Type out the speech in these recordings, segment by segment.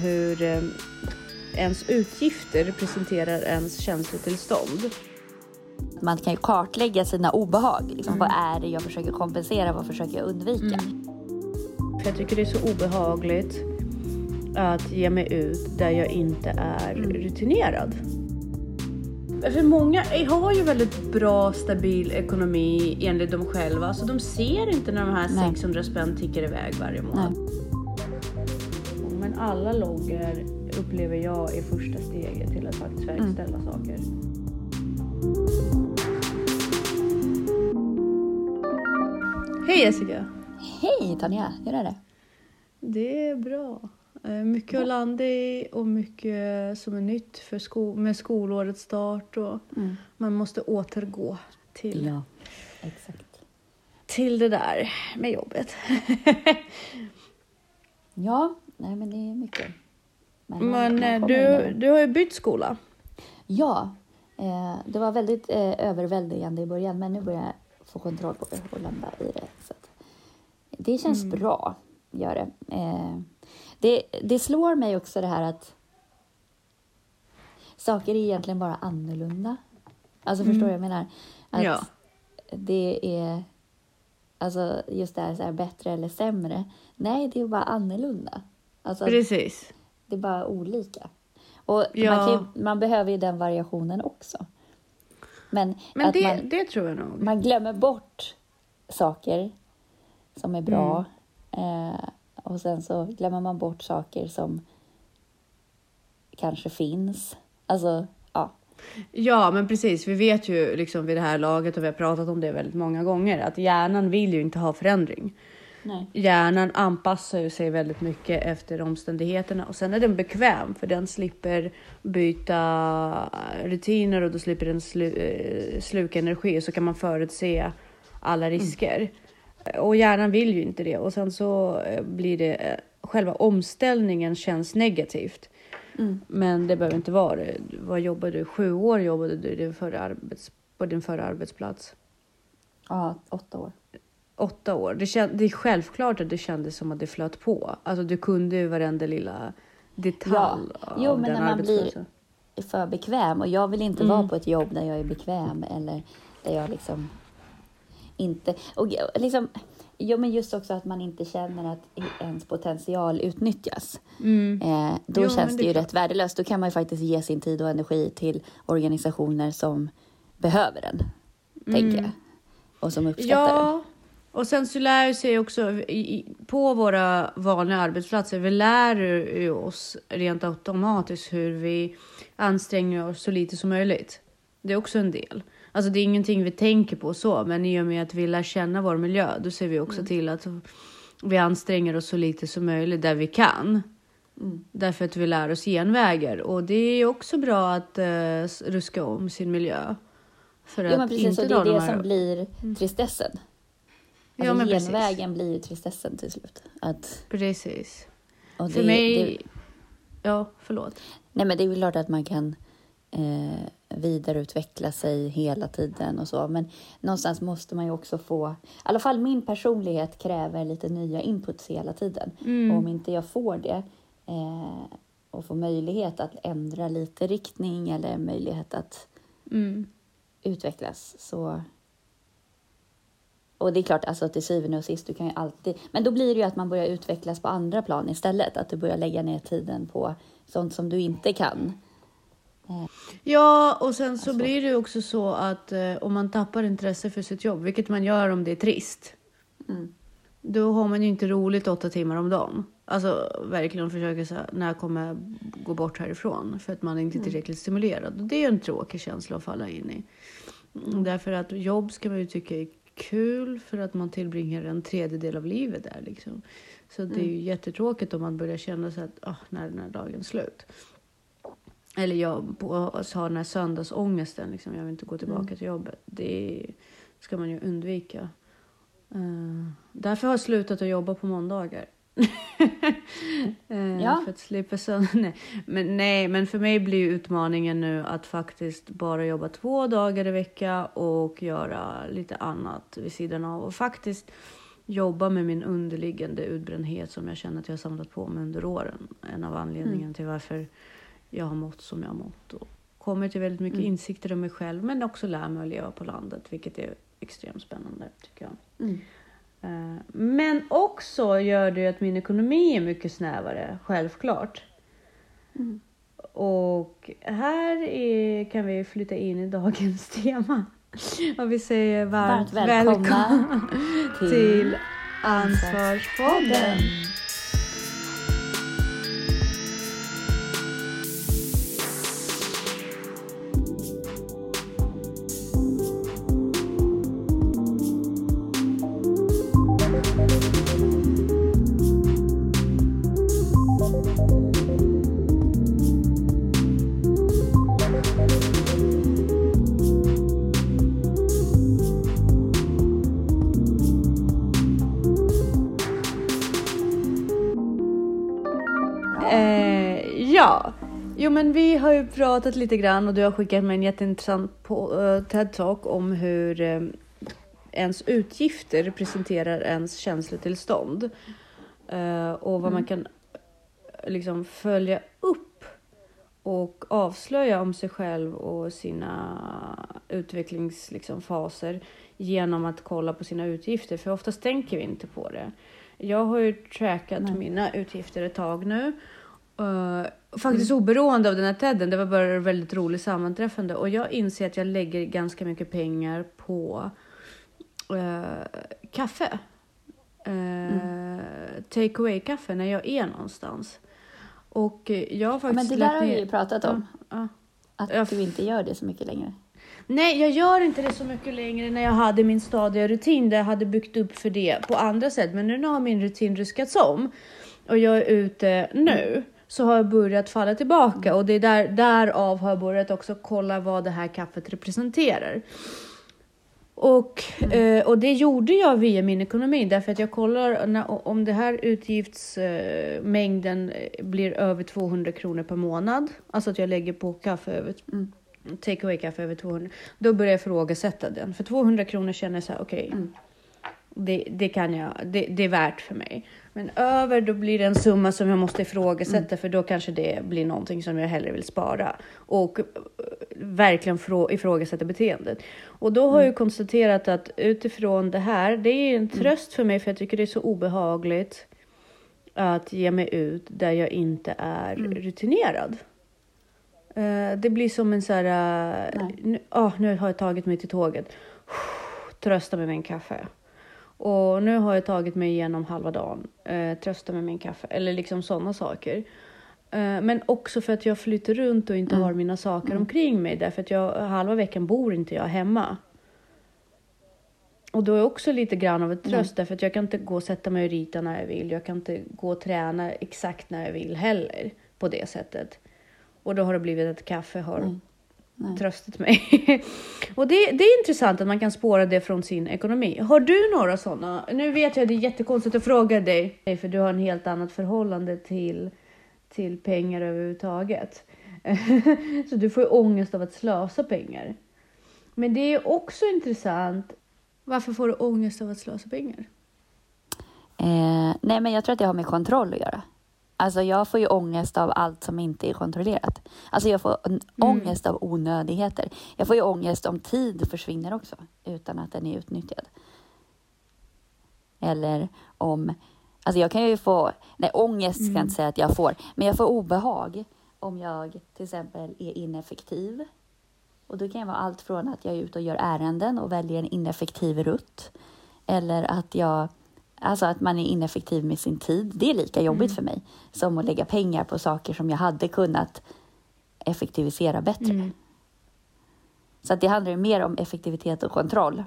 hur eh, ens utgifter representerar ens känslotillstånd. Man kan ju kartlägga sina obehag. Liksom, Vad är det jag försöker kompensera? Vad försöker jag undvika? För jag tycker det är så obehagligt att ge mig ut där jag inte är rutinerad. För många har ju väldigt bra, stabil ekonomi enligt dem själva, så de ser inte när de här Nej. 600 spänn tickar iväg varje månad. Men alla loggar upplever jag är första steget till att faktiskt verkställa saker. Hej Jessica! Hej Tanja, hur är det? Det är bra. Eh, Mycket att landa i och mycket som är nytt för sko- med skolårets start och man måste återgå till, Ja, exakt. till det där med jobbet. Ja, nej men det är mycket. Men, Men eh, du, du har ju bytt skola. Ja, eh, det var väldigt eh, överväldigande i början men nu börjar jag få kontroll på det och landa i det. Så det känns bra, gör det. Eh, det. Det slår mig också det här att saker är egentligen bara annorlunda. Alltså förstår du vad jag menar? Att Ja. det är alltså just det här, så här bättre eller sämre. Nej, det är bara annorlunda. Alltså, Precis. det är bara olika. Och Ja. man, ju- man behöver ju den variationen också. Men, Men det, man, det tror jag nog. man glömmer bort saker som är bra. Mm. Eh, och sen så glömmer man bort saker som kanske finns. Alltså, ja. Ja, men precis. Vi vet ju liksom vid det här laget och vi har pratat om det väldigt många gånger att hjärnan vill ju inte ha förändring. Nej. Hjärnan anpassar ju sig väldigt mycket efter omständigheterna och sen är den bekväm för den slipper byta rutiner och då slipper den slu, eh, sluka energi och så kan man förutse alla risker. Och hjärnan vill ju inte det och sen så eh, blir det eh, själva omställningen känns negativt. Men det behöver inte vara det. Vad jobbade du? Sju år jobbade du din förra arbets, på din förra arbetsplats. Ja, åtta år. Åtta år. Det, känd, det är självklart att det kändes som att det flöt på. Alltså du kunde ju varenda lilla detalj Ja. av Jo, men den när man blir- för bekväm och jag vill inte vara på ett jobb där jag är bekväm eller där jag liksom inte... Och liksom, jo, men just också att man inte känner att ens potential utnyttjas. Eh, då Jo, känns det ju klart. rätt värdelöst. Då kan man ju faktiskt ge sin tid och energi till organisationer som behöver den, tänker jag. Och som uppskattar den. Ja, och sen så lär sig också på våra vanliga arbetsplatser. Vi lär oss rent automatiskt hur vi anstränger oss så lite som möjligt. Det är också en del. Alltså det är ingenting vi tänker på så, men i och med att vi lär känna vår miljö, då ser vi också till att vi anstränger oss så lite som möjligt där vi kan. Därför att vi lär oss genvägar och det är också bra att uh, ruska om sin miljö. För men att precis. inte Och det är de det som blir tristessen. Ja, Alltså genvägen blir ju tristessen till slut. Att, Precis. och För det- mig... det- Ja, förlåt. Nej, men det är väl klart att man kan eh, vidareutveckla sig hela tiden och så. Men någonstans måste man ju också få... I alla fall min personlighet kräver lite nya inputs hela tiden. Och om inte jag får det eh, och får möjlighet att ändra lite riktning eller möjlighet att Mm. utvecklas så... Och det är klart, alltså till syvende och sist, du kan ju alltid... Men då blir det ju att man börjar utvecklas på andra plan istället. Att du börjar lägga ner tiden på sånt som du inte kan. Ja, och sen så blir det ju också så att eh, om man tappar intresse för sitt jobb, vilket man gör om det är trist, då har man ju inte roligt åtta timmar om dagen. Alltså verkligen försöka här, när kommer jag gå bort härifrån? För att man inte är tillräckligt stimulerad. Och det är ju en tråkig känsla att falla in i. Mm, Därför att jobb ska man ju tycka är kul för att man tillbringar en tredjedel av livet där liksom. Så det är ju jättetråkigt om man börjar känna sig att ah, när är den här dagen slut? Eller jag alltså, har den här söndagsångesten, liksom, jag vill inte gå tillbaka till jobbet. Det ska man ju undvika. Eh, därför har jag slutat att jobba på måndagar. Eh, Ja. För att slippa söndag. Nej. Men, nej, men för mig blir utmaningen nu att faktiskt bara jobba två dagar i vecka och göra lite annat vid sidan av. Och faktiskt jobba med min underliggande utbrändhet som jag känner att jag har samlat på mig under åren. En av anledningarna Mm. till varför jag har mått som jag har mått. Och kommit till väldigt mycket Mm. insikter om mig själv men också lär mig att leva på landet vilket är extremt spännande tycker jag. Mm. Eh, Men också gör det ju att min ekonomi är mycket snävare, självklart. Mm. Och här är, kan vi flytta in i dagens tema. Och vi säger varmt, Varmt välkomna välkomna till till Ansvarspodden. Ja, jo men vi har ju pratat lite grann och du har skickat mig en jätteintressant på, uh, TED-talk om hur eh, ens utgifter representerar ens känslotillstånd. Eh, och vad man kan eh, liksom följa upp och avslöja om sig själv och sina utvecklingsfaser liksom, faser genom att kolla på sina utgifter. För oftast tänker vi inte på det. Jag har ju trackat Nej. mina utgifter ett tag nu. Uh, faktiskt oberoende av den här TEDen, det var bara ett väldigt roligt sammanträffande. Och jag inser att jag lägger ganska mycket pengar på uh, kaffe. Uh, Take away-kaffe när jag är någonstans. Och eh, jag har faktiskt men det där har vi ju pratat om. Ja. Att Ja. du inte gör det så mycket längre. Nej, jag gör inte det så mycket längre när jag hade min stadiga rutin där jag hade byggt upp för det på andra sätt. Men nu har min rutin ruskats om och jag är ute nu så har jag börjat falla tillbaka och det är där, därav har jag börjat också kolla vad det här kaffet representerar. Och, eh, och det gjorde jag via min ekonomi därför att jag kollar när, om det här utgiftsmängden eh, blir över 200 kronor per månad, alltså att jag lägger på kaffe över Mm. take away kaffe över 200, då börjar jag ifrågasätta den. För 200 kronor känner jag så här, okej, Mm. det, det kan jag, det, det är värt för mig. Men över, då blir det en summa som jag måste ifrågasätta för då kanske det blir någonting som jag hellre vill spara. Och eh, verkligen frå, ifrågasätta beteendet. Och då har jag ju konstaterat att utifrån det här, det är en tröst för mig för jag tycker det är så obehagligt att ge mig ut där jag inte är rutinerad. Eh, det blir som en så här... Nej. nu, ah, nu har jag tagit mig till tåget. Trösta med min kaffe. Och nu har jag tagit mig igenom halva dagen. Eh, trösta med min kaffe. Eller liksom sådana saker. Eh, men också för att jag flyttar runt och inte Mm. har mina saker omkring mig. Därför att jag, halva veckan bor inte jag hemma. Och då är också lite grann av ett tröst därför att jag kan inte gå och sätta mig och rita när jag vill. Jag kan inte gå och träna exakt när jag vill heller på det sättet. Och då har det blivit att kaffe har Nej. Nej. tröstat mig. och det, det är intressant att man kan spåra det från sin ekonomi. Har du några sådana? Nu vet jag att det är jättekonstigt att fråga dig, för du har en helt annat förhållande till, till pengar överhuvudtaget. Så du får ju ångest av att slösa pengar. Men det är också intressant. Varför får du ångest av att slösa pengar? Eh, nej, men jag tror att det har med kontroll att göra. Alltså jag får ju ångest av allt som inte är kontrollerat. Alltså jag får en ångest av onödigheter. Jag får ju ångest om tid försvinner också utan att den är utnyttjad. Eller om... Alltså jag kan ju få... Nej, ångest ska jag inte säga att jag får. Men jag får obehag om jag till exempel är ineffektiv. Och då kan det vara allt från att jag är ute och gör ärenden och väljer en ineffektiv rutt. Eller att jag... Alltså att man är ineffektiv med sin tid. Det är lika jobbigt för mig som att lägga pengar på saker som jag hade kunnat effektivisera bättre. Mm. Så att det handlar ju mer om effektivitet och kontroll.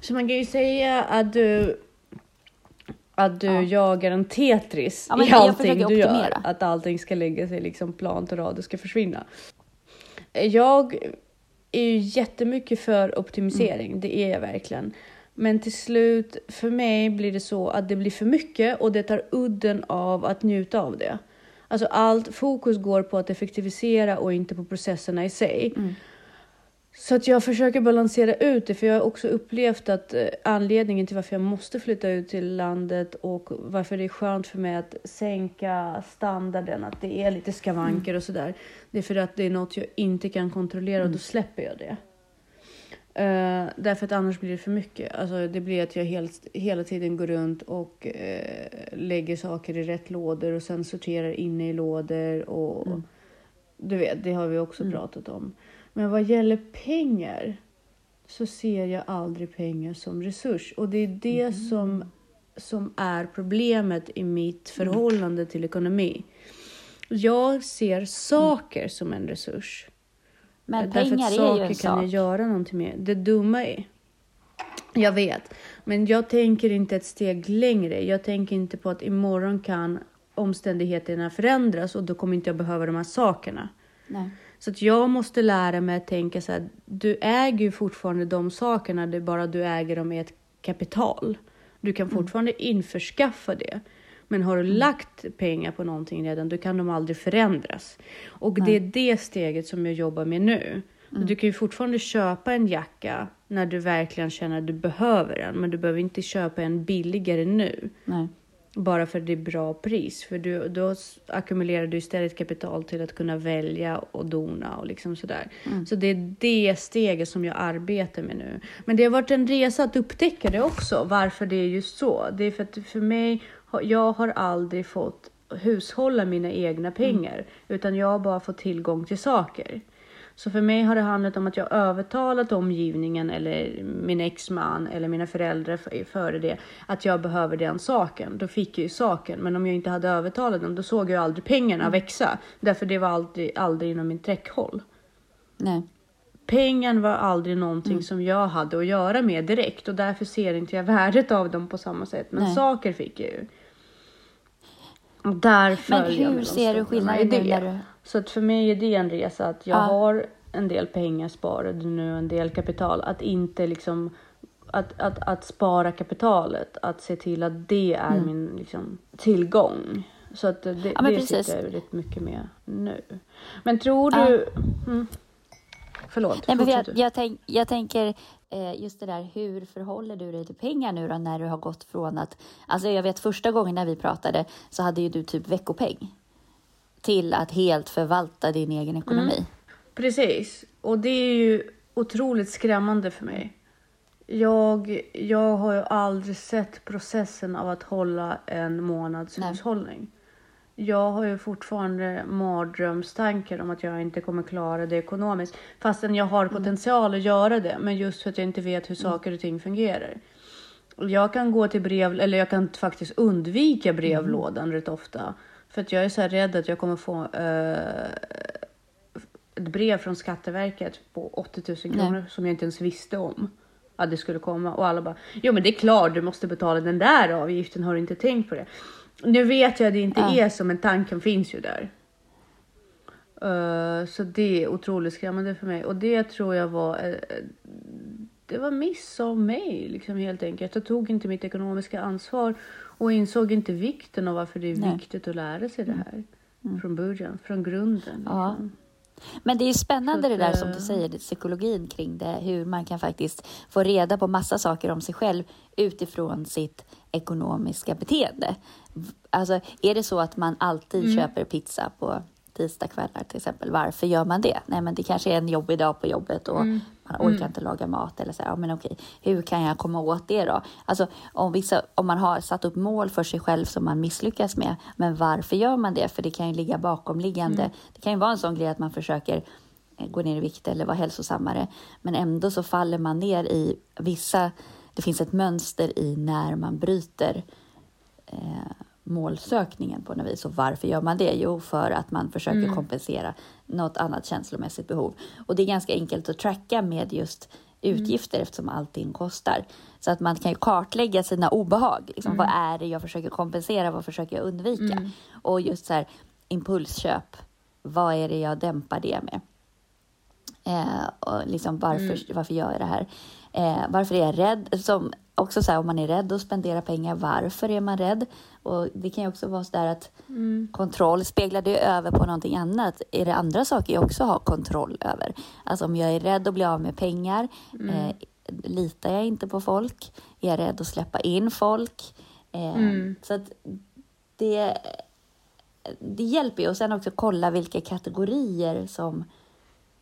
Så man kan ju säga att du att du Ja. jagar en Tetris Ja, i jag allting försöker du gör. Att allting ska lägga sig liksom plant och rad och ska försvinna. Jag är ju jättemycket för optimisering, Mm. det är jag verkligen. Men till slut, för mig blir det så att det blir för mycket och det tar udden av att njuta av det. Alltså allt fokus går på att effektivisera och inte på processerna i sig. Mm. Så att jag försöker balansera ut det, för jag har också upplevt att eh, anledningen till varför jag måste flytta ut till landet och varför det är skönt för mig att sänka standarden, att det är lite skavanker och sådär. Det är för att det är något jag inte kan kontrollera och då släpper jag det. Uh, därför att annars blir det för mycket. Alltså, det blir att jag helt, hela tiden går runt och uh, lägger saker i rätt lådor och sen sorterar inne i lådor. Och, Mm. Du vet, det har vi också pratat om. Men vad gäller pengar så ser jag aldrig pengar som resurs. Och det är det som, som är problemet i mitt förhållande till ekonomi. Jag ser saker som en resurs. Men Därför pengar är saker ju en kan sak. jag göra någonting med. Det dumma är, jag vet, men jag tänker inte ett steg längre. Jag tänker inte på att imorgon kan omständigheterna förändras och då kommer inte jag behöva de här sakerna. Nej. Så att jag måste lära mig att tänka så här, du äger ju fortfarande de sakerna, det är bara du äger dem med ett kapital. Du kan fortfarande införskaffa det. Men har du lagt pengar på någonting redan, då kan de aldrig förändras. Och det är det steget som jag jobbar med nu. Du kan ju fortfarande köpa en jacka när du verkligen känner att du behöver den, men du behöver inte köpa en billigare nu. Nej. Bara för att det är bra pris. För du, då ackumulerar du istället kapital till att kunna välja och dona och liksom sådär. Så det är det steget som jag arbetar med nu. Men det har varit en resa att upptäcka det också, varför det är just så. Det är för att för mig, jag har aldrig fått hushålla mina egna pengar, utan jag har bara fått tillgång till saker. Så för mig har det handlat om att jag övertalat omgivningen eller min exman eller mina föräldrar före det att jag behöver den saken. Då fick jag ju saken. Men om jag inte hade övertalat dem då såg jag aldrig pengarna växa. Därför det var aldrig, aldrig inom min räckhåll. Nej. Pengen var aldrig någonting som jag hade att göra med direkt och därför ser inte jag värdet av dem på samma sätt. Men Nej. saker fick jag ju. Och där Men hur ser du skillnaden nu när du... Så att för mig är det en resa att jag Ja. har en del pengar sparade nu, en del kapital. Att inte liksom att, att, att spara kapitalet, att se till att det är min liksom, tillgång. Så att det, Mm. Ja, det sitter jag rätt mycket med nu. Men tror du... Mm. Förlåt, Nej, men jag, jag, tänk, jag tänker just det där, hur förhåller du dig till pengar nu då när du har gått från att, alltså jag vet första gången när vi pratade så hade ju du typ veckopeng till att helt förvalta din egen ekonomi. Precis, och det är ju otroligt skrämmande för mig. Jag, jag har ju aldrig sett processen av att hålla en månads Nej. hushållning. Jag har ju fortfarande mardrömstankar om att jag inte kommer klara det ekonomiskt. Fastän jag har potential att göra det, men just för att jag inte vet hur saker och ting fungerar. Jag kan gå till brev, eller jag kan faktiskt undvika brevlådan rätt ofta. För att jag är så här rädd att jag kommer få eh, ett brev från Skatteverket på 80 000 kronor som jag inte ens visste om att det skulle komma. Och alla bara, jo men det är klart du måste betala den där avgiften, har du inte tänkt på det? Nu vet jag att det inte Ja. är så, men tanken finns ju där. Eh, så det är otroligt skrämmande för mig. Och det tror jag var... eh, det var miss av mig, liksom helt enkelt. Jag tog inte mitt ekonomiska ansvar och insåg inte vikten av varför det är Nej. viktigt att lära sig det här. Från början, från grunden. Ja. liksom. Men det är spännande det där som du säger, det, psykologin kring det, hur man kan faktiskt få reda på massa saker om sig själv utifrån sitt ekonomiska beteende. Alltså, är det så att man alltid Mm. köper pizza på tisdagskvällar till exempel, varför gör man det? Nej, men det kanske är en jobbig dag på jobbet och Mm. man orkar inte laga mat eller så här, ja men okej, hur kan jag komma åt det då? Alltså om, vissa, om man har satt upp mål för sig själv som man misslyckas med, men varför gör man det? För det kan ju ligga bakomliggande. Mm. Det kan ju vara en sån grej att man försöker eh, gå ner i vikt eller vara hälsosammare, men ändå så faller man ner i vissa, det finns ett mönster i när man bryter eh, målsökningen på något vis. Och varför gör man det? Jo, för att man försöker kompensera något annat känslomässigt behov. Och det är ganska enkelt att tracka med just utgifter eftersom allting kostar. Så att man kan ju kartlägga sina obehag. Liksom, Vad är det jag försöker kompensera? Vad försöker jag undvika? Och just så här, impulsköp. Vad är det jag dämpar det med? Eh, och liksom varför, varför gör jag det här? Eh, varför är jag rädd? Som också så här, om man är rädd att spendera pengar, varför är man rädd? Och det kan ju också vara så där att mm. kontroll, speglar det över på någonting annat? Är det andra saker jag också har kontroll över? Alltså om jag är rädd att bli av med pengar, mm. eh, litar jag inte på folk? Är jag rädd att släppa in folk? Eh, mm. Så att det, det hjälper ju. Och sen också kolla vilka kategorier som,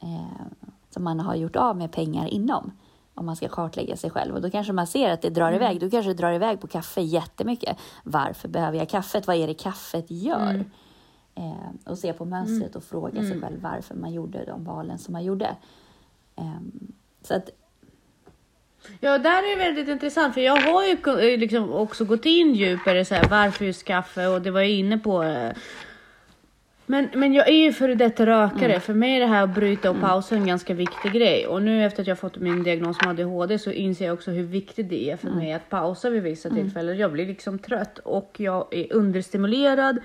eh, som man har gjort av med pengar inom om man ska kartlägga sig själv. Och då kanske man ser att det drar mm. iväg. Då kanske drar iväg på kaffe jättemycket. Varför behöver jag kaffet? Vad är det kaffet gör? Mm. Eh, och se på mönstret mm. och fråga sig mm. själv varför man gjorde de valen som man gjorde. Eh, så att Ja, där är det väldigt intressant för jag har ju liksom också gått in djupare så här, varför just kaffe och det var jag inne på eh, men, men jag är ju före detta rökare. Mm. För mig är det här att bryta och mm. pausa en ganska viktig grej. Och nu efter att jag fått min diagnos med ADHD så inser jag också hur viktigt det är för mm. mig att pausa vid vissa mm. tillfällen. Jag blir liksom trött och jag är understimulerad.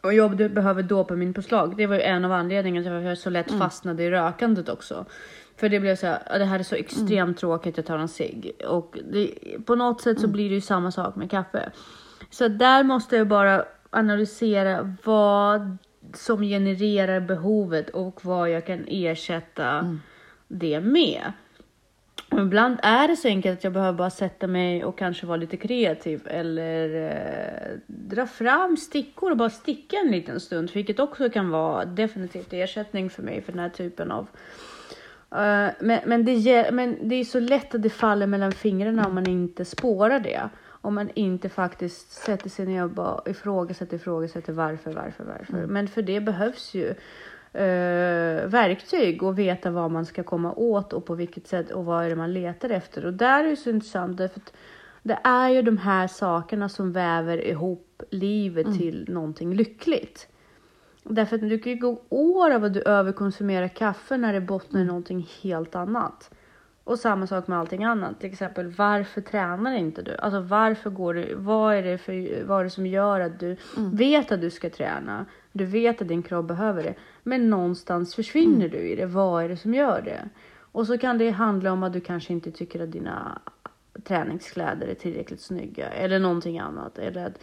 Och jag behöver dopaminpåslag. Det var ju en av anledningarna till att jag så lätt mm. fastnade i rökandet också. För det blev så här, det här är så extremt mm. tråkigt, jag tar en cigg. Och det, på något sätt så blir det ju samma sak med kaffe. Så där måste jag bara analysera vad som genererar behovet och vad jag kan ersätta mm. det med. Och ibland är det så enkelt att jag behöver bara sätta mig och kanske vara lite kreativ eller eh, dra fram stickor och bara sticka en liten stund, vilket också kan vara definitivt ersättning för mig för den här typen av Uh, men, men, det, men det är så lätt att det faller mellan fingrarna om man inte spårar det om man inte faktiskt sätter sig ner och bara ifrågasätter, ifrågasätter varför, varför, varför. Mm. Men för det behövs ju eh, verktyg och veta vad man ska komma åt och på vilket sätt och vad är det man letar efter. Och där är det så intressant därför att det är ju de här sakerna som väver ihop livet mm. till någonting lyckligt. Därför att du kan ju gå år av att du överkonsumerar kaffe när det bottnar i mm. någonting helt annat. Och samma sak med allting annat. Till exempel varför tränar inte du? Alltså varför går du? Vad är det, för, vad är det som gör att du mm. vet att du ska träna? Du vet att din kropp behöver det. Men någonstans försvinner mm. du i det. Vad är det som gör det? Och så kan det handla om att du kanske inte tycker att dina träningskläder är tillräckligt snygga. Eller någonting annat. Eller att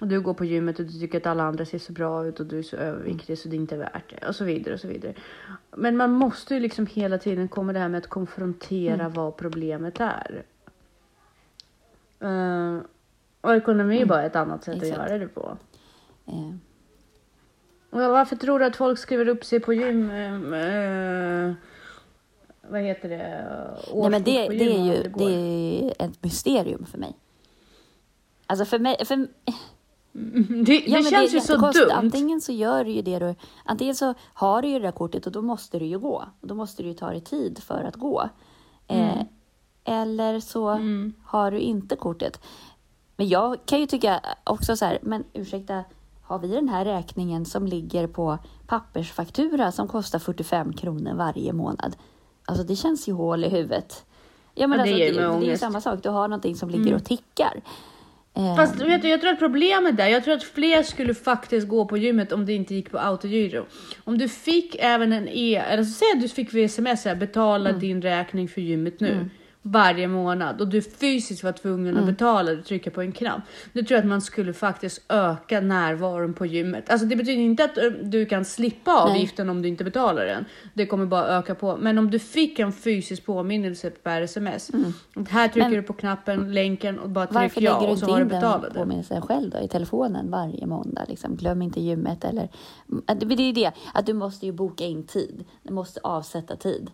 och du går på gymmet och du tycker att alla andra ser så bra ut och du är så överviktig så det är inte värt det. Och så vidare och så vidare. Men man måste ju liksom hela tiden komma det här med att konfrontera mm. vad problemet är. Uh, och ekonomi är mm. bara ett annat sätt Exakt. att göra det på. Uh. Och varför tror du att folk skriver upp sig på gym? Uh, vad heter det? Nej, men det, det, är ju det, det är ett mysterium för mig. Alltså för mig, för, Mm, det, ja, det känns det ju så dumt. Antingen så gör du ju det du... Antingen så har du ju det där kortet och då måste du ju gå. då måste du ju ta dig tid för att gå. Eh, mm. Eh, eller så mm. har du inte kortet. Men jag kan ju tycka också så här, men ursäkta, har vi den här räkningen som ligger på pappersfaktura som kostar 45 kronor varje månad? Alltså det känns ju hål i huvudet. Ja, men ja, alltså, det, det, det är ju samma sak, du har någonting som ligger mm. och tickar. Fast vet du, jag tror att problemet där, jag tror att fler skulle faktiskt gå på gymmet om det inte gick på autogiro. Om du fick även en e, eller så säg att du fick vid sms här, betala mm. din räkning för gymmet nu. Mm varje månad och du fysiskt var tvungen att mm. betala och trycka på en knapp. Då tror jag att man skulle faktiskt öka närvaron på gymmet. Alltså det betyder inte att eh, du kan slippa avgiften Nej. om du inte betalar den. Det kommer bara öka på. Men om du fick en fysisk påminnelse per sms. Mm. Här trycker Men, du på knappen, länken och bara tryck ja och så har du betalat. Varför lägger du inte in den själv då i telefonen varje måndag? Liksom? Glöm inte gymmet eller... Det är det, att du måste ju boka in tid. Du måste avsätta tid.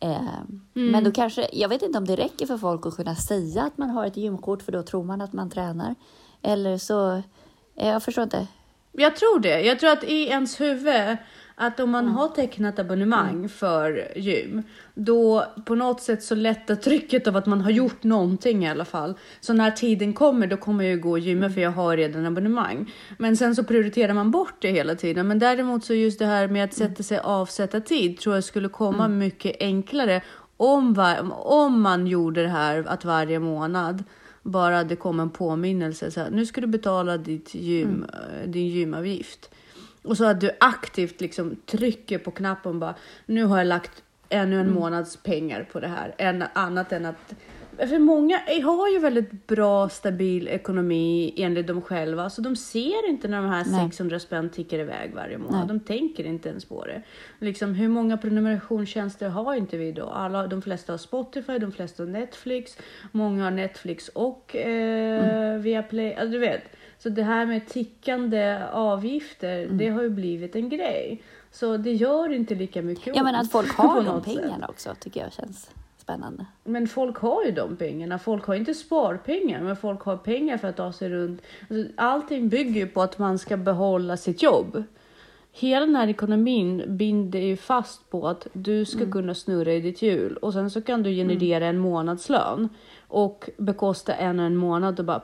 Eh, mm. Men då kanske, jag vet inte om det räcker för folk att kunna säga att man har ett gymkort för då tror man att man tränar. Eller så, eh, jag förstår inte. Jag tror det. Jag tror att i ens huvud att om man mm. har tecknat abonnemang mm. för gym, då på något sätt så lättar trycket av att man har gjort någonting i alla fall. Så när tiden kommer, då kommer jag ju gå och gymma mm. för jag har redan abonnemang. Men sen så prioriterar man bort det hela tiden. Men däremot så just det här med att sätta sig avsätta tid tror jag skulle komma mm. mycket enklare om, var, om man gjorde det här att varje månad bara det kom en påminnelse så här, nu ska du betala ditt gym, mm. Eh, din gymavgift. Och så att du aktivt liksom trycker på knappen bara, nu har jag lagt ännu en mm. månads pengar på det här. En, annat än att för många har ju väldigt bra, stabil ekonomi enligt dem själva, så de ser inte när de här Nej. 600 spänn tickar iväg varje månad. Nej. De tänker inte ens på det. Liksom, hur många prenumerationstjänster har inte vi då? Alla, de flesta har Spotify, de flesta har Netflix, många har Netflix och eh, Mm. Viaplay. Alltså, du vet. Så det här med tickande avgifter, Mm. det har ju blivit en grej. Så det gör inte lika mycket Ja, men att folk har de något sätt. pengarna också tycker jag känns spännande. Men folk har ju de pengarna. Folk har inte sparpengar, men folk har pengar för att ta sig runt. Alltså, allting bygger ju på att man ska behålla sitt jobb. Hela den här ekonomin binder ju fast på att du ska kunna snurra i ditt hjul och sen så kan du generera en månadslön och bekosta en och en månad och bara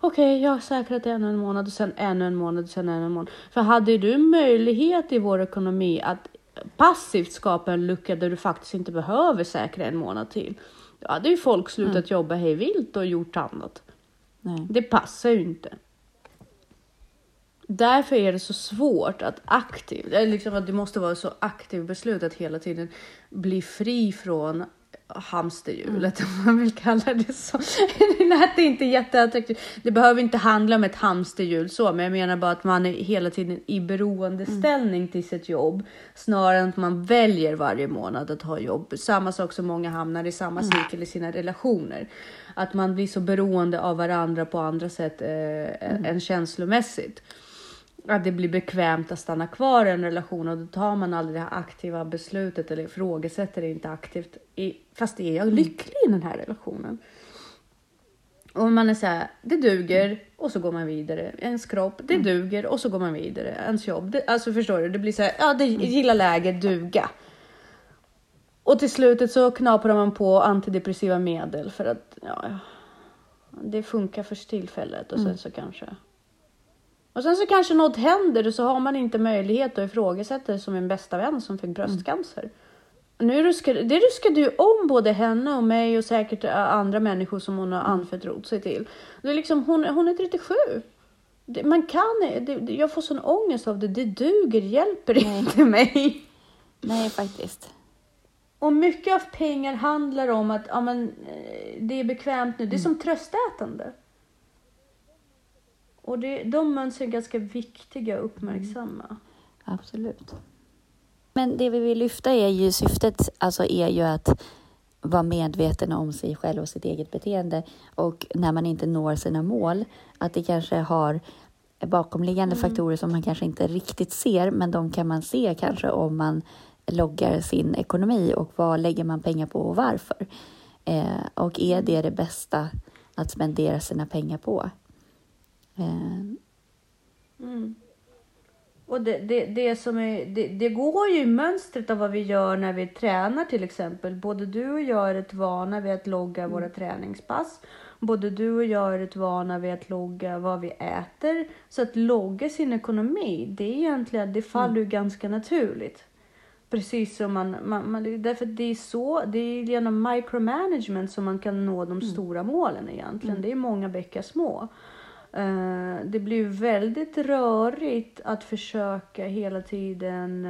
okej, jag har säkrat en och en månad och sen ännu en månad och sen ännu en månad. För hade du möjlighet i vår ekonomi att passivt skapa en lucka där du faktiskt inte behöver säkra en månad till. Då hade ju folk slutat jobba hej vilt och gjort annat. Nej. Det passar ju inte. Därför är det så svårt att aktivt, eller liksom att det måste vara så aktivt beslut att hela tiden bli fri från hamsterhjulet, om man vill kalla det så. det lät inte jätteattraktivt. Det behöver inte handla om ett hamsterhjul så, men jag menar bara att man är hela tiden i beroendeställning till sitt jobb snarare än att man väljer varje månad att ha jobb. Samma sak som många hamnar i samma cirkel i sina relationer. Att man blir så beroende av varandra på andra sätt eh, än känslomässigt att det blir bekvämt att stanna kvar i en relation och då tar man aldrig det här aktiva beslutet eller ifrågasätter det inte aktivt. I, fast är jag lycklig i den här relationen? Och man är så här, det duger och så går man vidare. Ens kropp, det duger och så går man vidare. Ens jobb, det, alltså förstår du? Det blir så här, ja det gillar läget, duga. Och till slutet så knaprar man på antidepressiva medel för att ja, ja, det funkar för tillfället och sen så kanske och sen så kanske något händer och så har man inte möjlighet att ifrågasätta det som en bästa vän som fick bröstcancer. Nu ruskade, det ruskade ju om både henne och mig och säkert äh, andra människor som hon har anförtrott sig till. Det är liksom, hon, hon är 37. Det, man kan, det, det- jag får sån ångest av det. Det duger, hjälper inte mig. Nej, faktiskt. Och mycket av pengar handlar om att ja, men, eh, det är bekvämt nu. Det är som tröstätande. Och det, de mönstren är ganska viktiga att uppmärksamma. Absolut. Men det vi vill lyfta är ju syftet, alltså är ju att vara medveten om sig själv och sitt eget beteende och när man inte når sina mål, att det kanske har bakomliggande faktorer som man kanske inte riktigt ser, men de kan man se kanske om man loggar sin ekonomi och vad lägger man pengar på och varför. Eh, och är det det bästa att spendera sina pengar på? Eh, Mm. Och det, det, det, som är, det, det går ju i mönstret av vad vi gör när vi tränar till exempel. Både du och jag är ett vana vid att logga våra träningspass. Både du och jag är ett vana vid att logga vad vi äter. Så att logga sin ekonomi, det är egentligen, det faller ju ganska naturligt. Precis som man, man, man därför det är så, det är genom micromanagement som man kan nå de stora målen egentligen. Det är många bäckar små. Eh, det blir väldigt rörigt att försöka hela tiden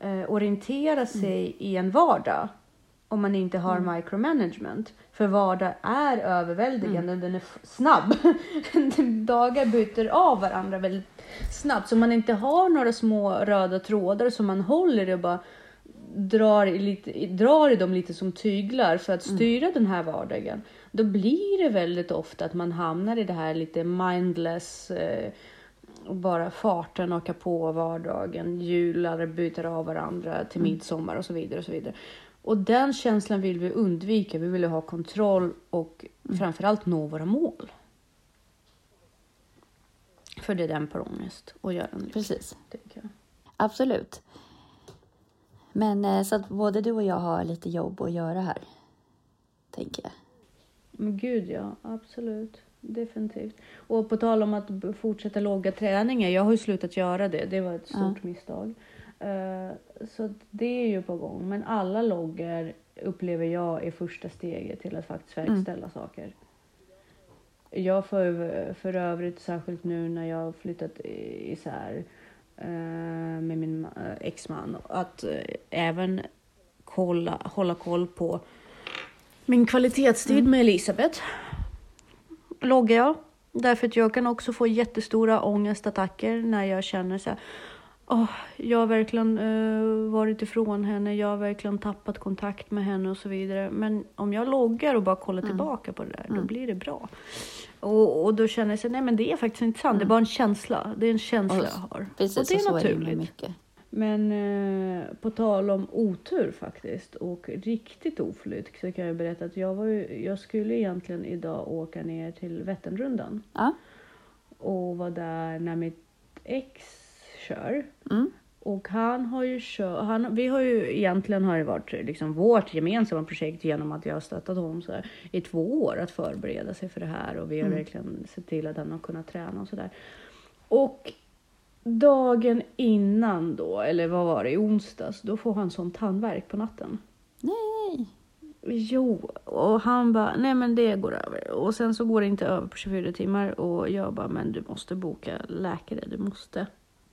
eh, eh, orientera sig i en vardag om man inte har micromanagement. För vardag är överväldigande, den är snabb. Dagar byter av varandra väldigt snabbt. Så man inte har några små röda trådar som man håller i och bara drar i, lite, drar i dem lite som tyglar för att styra den här vardagen. Då blir det väldigt ofta att man hamnar i det här lite mindless eh, och bara farten åka på vardagen, jular byter av varandra till midsommar och så vidare. Och så vidare. Och den känslan vill vi undvika. Vi vill ha kontroll och framförallt nå våra mål. För det dämpar ångest och gör en precis. Absolut. Men eh, så att både du och jag har lite jobb att göra här, tänker jag. Men gud ja, absolut. Definitivt. Och på tal om att fortsätta låga träningar. Jag har ju slutat göra det. Det var ett stort misstag. Eh, så det är ju på gång. Men alla loggar upplever jag är första steget till att faktiskt verkställa saker. Jag för, för övrigt, särskilt nu när jag har flyttat isär eh, med min ma- eh, exman, att eh, även kolla, hålla koll på Min kvalitetstid med Elisabeth loggar jag. Därför att jag kan också få jättestora ångestattacker när jag känner så här. Oh, jag har verkligen uh, varit ifrån henne, jag har verkligen tappat kontakt med henne och så vidare. Men om jag loggar och bara kollar mm. tillbaka på det där, mm. då blir det bra. Och, och då känner jag så nej men det är faktiskt inte sant, mm. det är bara en känsla. Det är en känsla och, jag har. Precis, och det är naturligt. Är mycket. Men eh, på tal om otur faktiskt och riktigt oflyt så kan jag berätta att jag, var ju, jag skulle egentligen idag åka ner till Vätternrundan. Ja. Och var där när mitt ex kör. Mm. Och han har ju kört, han, vi har ju egentligen har det varit liksom vårt gemensamma projekt genom att jag har stöttat honom så här, i två år att förbereda sig för det här och vi har mm. verkligen sett till att han har kunnat träna och sådär. Och dagen innan då, eller vad var det, i onsdags, då får han sån tandvärk på natten. Nej! Jo, och han bara, nej men det går över. Och sen så går det inte över på 24 timmar och jag bara, men du måste boka läkare, du måste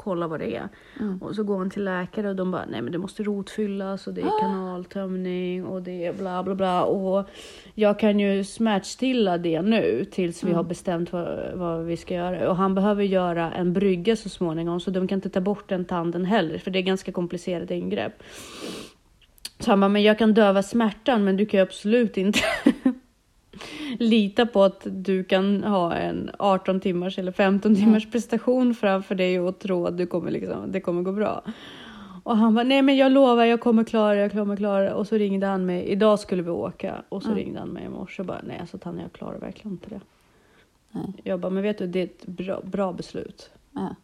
kolla vad det är. Mm. Och så går hon till läkare och de bara, nej men det måste rotfyllas och det är ah. kanaltömning och det är bla bla bla. Och jag kan ju smärtstilla det nu tills vi mm. har bestämt vad, vad, vi ska göra. Och han behöver göra en brygga så småningom så de kan inte ta bort den tanden heller för det är ganska komplicerade ingrepp. Så han bara, men jag kan döva smärtan men du kan ju absolut inte lita på att du kan ha en 18 timmars eller 15 timmars prestation framför dig och tro att du kommer liksom, det kommer gå bra. Och han bara, nej men jag lovar, jag kommer klara jag kommer klara Och så ringde han mig, idag skulle vi åka. Och så mm. ringde han mig i morse och bara, nej alltså Tanja jag klarar verkligen inte det. Nej. Jag bara, men vet du, det är ett bra, bra beslut. Ja.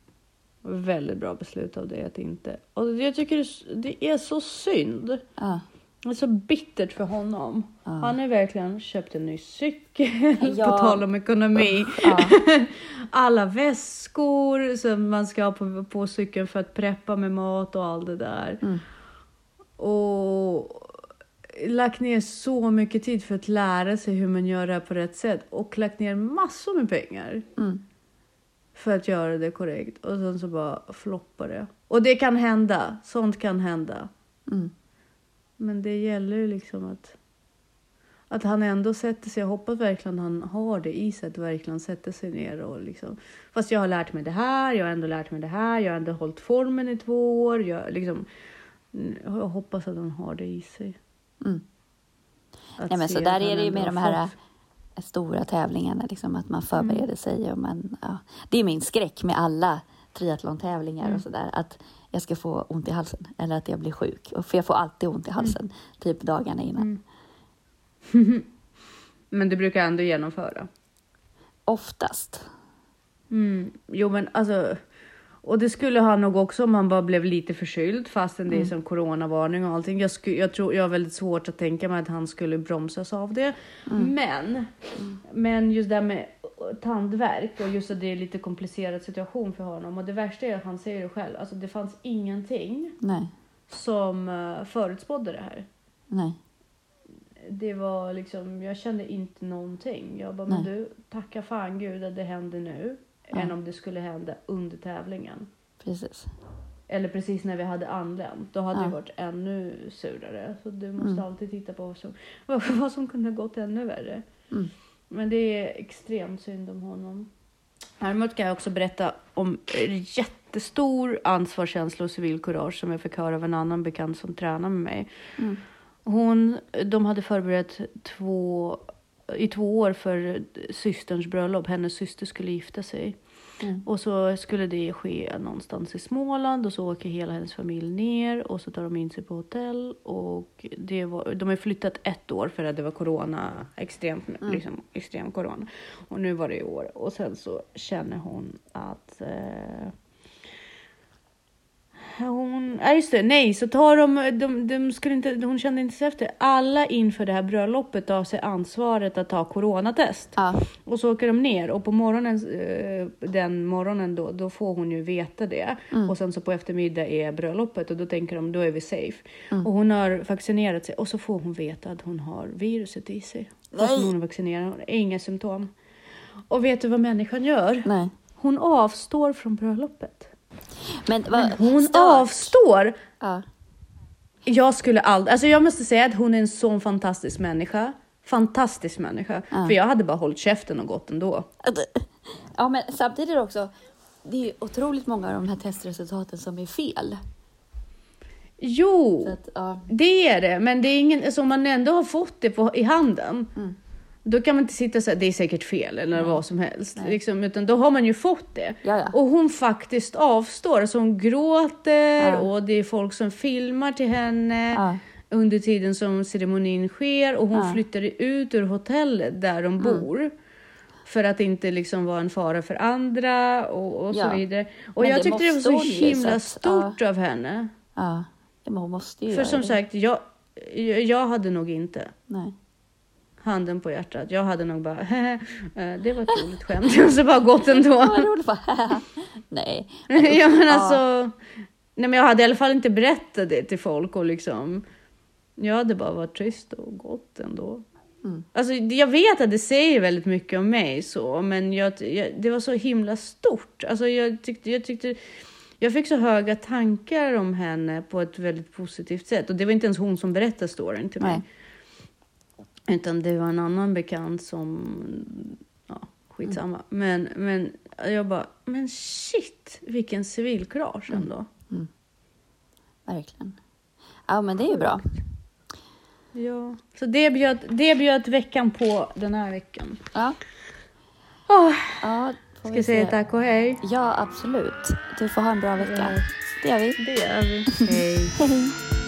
Väldigt bra beslut av det att inte. Och jag tycker det är så synd. Det är så bittert för honom. Ja. Han har verkligen köpt en ny cykel, ja. på tal om ekonomi. Ja. Alla väskor som man ska ha på, på cykeln för att preppa med mat och allt det där. Mm. Och lagt ner så mycket tid för att lära sig hur man gör det här på rätt sätt och lagt ner massor med pengar. Mm. För att göra det korrekt och sen så bara floppar det. Och det kan hända, sånt kan hända. Mm. Men det gäller ju liksom att, att han ändå sätter sig. Jag hoppas verkligen han har det i sig att verkligen sätta sig ner och liksom. Fast jag har lärt mig det här. Jag har ändå lärt mig det här. Jag har ändå hållit formen i två år. Jag, liksom, jag hoppas att han har det i sig. Mm. Nej, men så där är det ju med de här fått. Äh, stora tävlingarna, liksom, att man förbereder mm. sig. Och man, ja. Det är min skräck med alla triathlon-tävlingar mm. och sådär. Att jag ska få ont i halsen eller att jag blir sjuk. För jag får alltid ont i halsen, mm. typ dagarna innan. Mm. men du brukar ändå genomföra? Oftast. Mm. Jo, men alltså. Och det skulle han nog också om han bara blev lite förkyld fastän det är mm. som coronavarning och allting. Jag, sku, jag tror jag har väldigt svårt att tänka mig att han skulle bromsas av det. Mm. Men, mm. men just det här med tandvärk och just att det är lite komplicerad situation för honom. Och det värsta är att han säger det själv, alltså det fanns ingenting Nej. som uh, förutspådde det här. Nej. Det var liksom, jag kände inte någonting. Jag bara, Nej. men du, tacka fan gud att det händer nu. Ja. Än om det skulle hända under tävlingen. Precis. Eller precis när vi hade anlänt. Då hade ja. det varit ännu surare. Så du måste mm. alltid titta på vad som, vad som kunde ha gått ännu värre. Mm. Men det är extremt synd om honom. Däremot kan jag också berätta om jättestor ansvarskänsla och civilkurage som jag fick höra av en annan bekant som tränar med mig. Mm. Hon, de hade förberett två, i två år för systerns bröllop. Hennes syster skulle gifta sig. Mm. Och så skulle det ske någonstans i Småland och så åker hela hennes familj ner och så tar de in sig på hotell. Och det var, de har flyttat ett år för att det var corona, extremt, mm. liksom, extrem corona. Och nu var det i år. Och sen så känner hon att eh, hon, ja just det, nej, så tar de, de, de skulle inte, hon kände inte sig efter. Alla inför det här bröllopet tar sig ansvaret att ta coronatest. Ja. Och så åker de ner och på morgonen, eh, den morgonen då, då får hon ju veta det. Mm. Och sen så på eftermiddag är bröllopet och då tänker de, då är vi safe. Mm. Och hon har vaccinerat sig och så får hon veta att hon har viruset i sig. Fast hon är vaccinerad, hon har inga symptom. Och vet du vad människan gör? Nej. Hon avstår från bröllopet. Men, Men hon start. avstår. Ja. Jag skulle aldrig, alltså jag måste säga att hon är en sån fantastisk människa. Fantastisk människa. För jag hade bara hållit käften och gått ändå. Ja, men samtidigt också, det är ju otroligt många av de här testresultaten som är fel. Jo, att, ja. det är det. Men det är ingen, alltså, om man ändå har fått det på, i handen, Mm. Då kan man inte sitta och säga det är säkert fel eller vad som helst. Liksom, utan då har man ju fått det. Ja, ja. Och hon faktiskt avstår. Så hon gråter Ja. och det är folk som filmar till henne Ja. under tiden som ceremonin sker. Och hon Ja. Flyttar ut ur hotellet där de bor. För att inte liksom vara en fara för andra och, och Ja. så vidare. Och Men jag det tyckte det var så himla att, ja. stort av henne. ja. ja, men hon måste ju För som det. sagt, jag, jag jag hade nog inte Nej. Handen på hjärtat. Jag hade nog bara, eh, det var ett roligt skämt. Och så bara gått ändå. Vad roligt bara. Nej. ja, men alltså, nej, men jag hade i alla fall inte berättat det till folk och liksom, jag hade bara varit tyst och gått ändå. Mm. Alltså, jag vet att det säger väldigt mycket om mig så, men jag, jag, det var så himla stort. Alltså, jag tyckte, jag tyckte, jag fick så höga tankar om henne på ett väldigt positivt sätt. Och det var inte ens hon som berättade storyn till mig. Nej. Utan det var en annan bekant som, ja, skitsamma. Men, men jag bara, men shit, vilken civilkurage ändå. Verkligen. Ja, men det är ju bra. Ja. Så det bjöd, det bjöd veckan på den här veckan. Ja. Åh, ja ska vi säga tack och hej? Ja, absolut. Du får ha en bra vecka. Ja. Det gör vi. Det gör vi. Hej. Hej.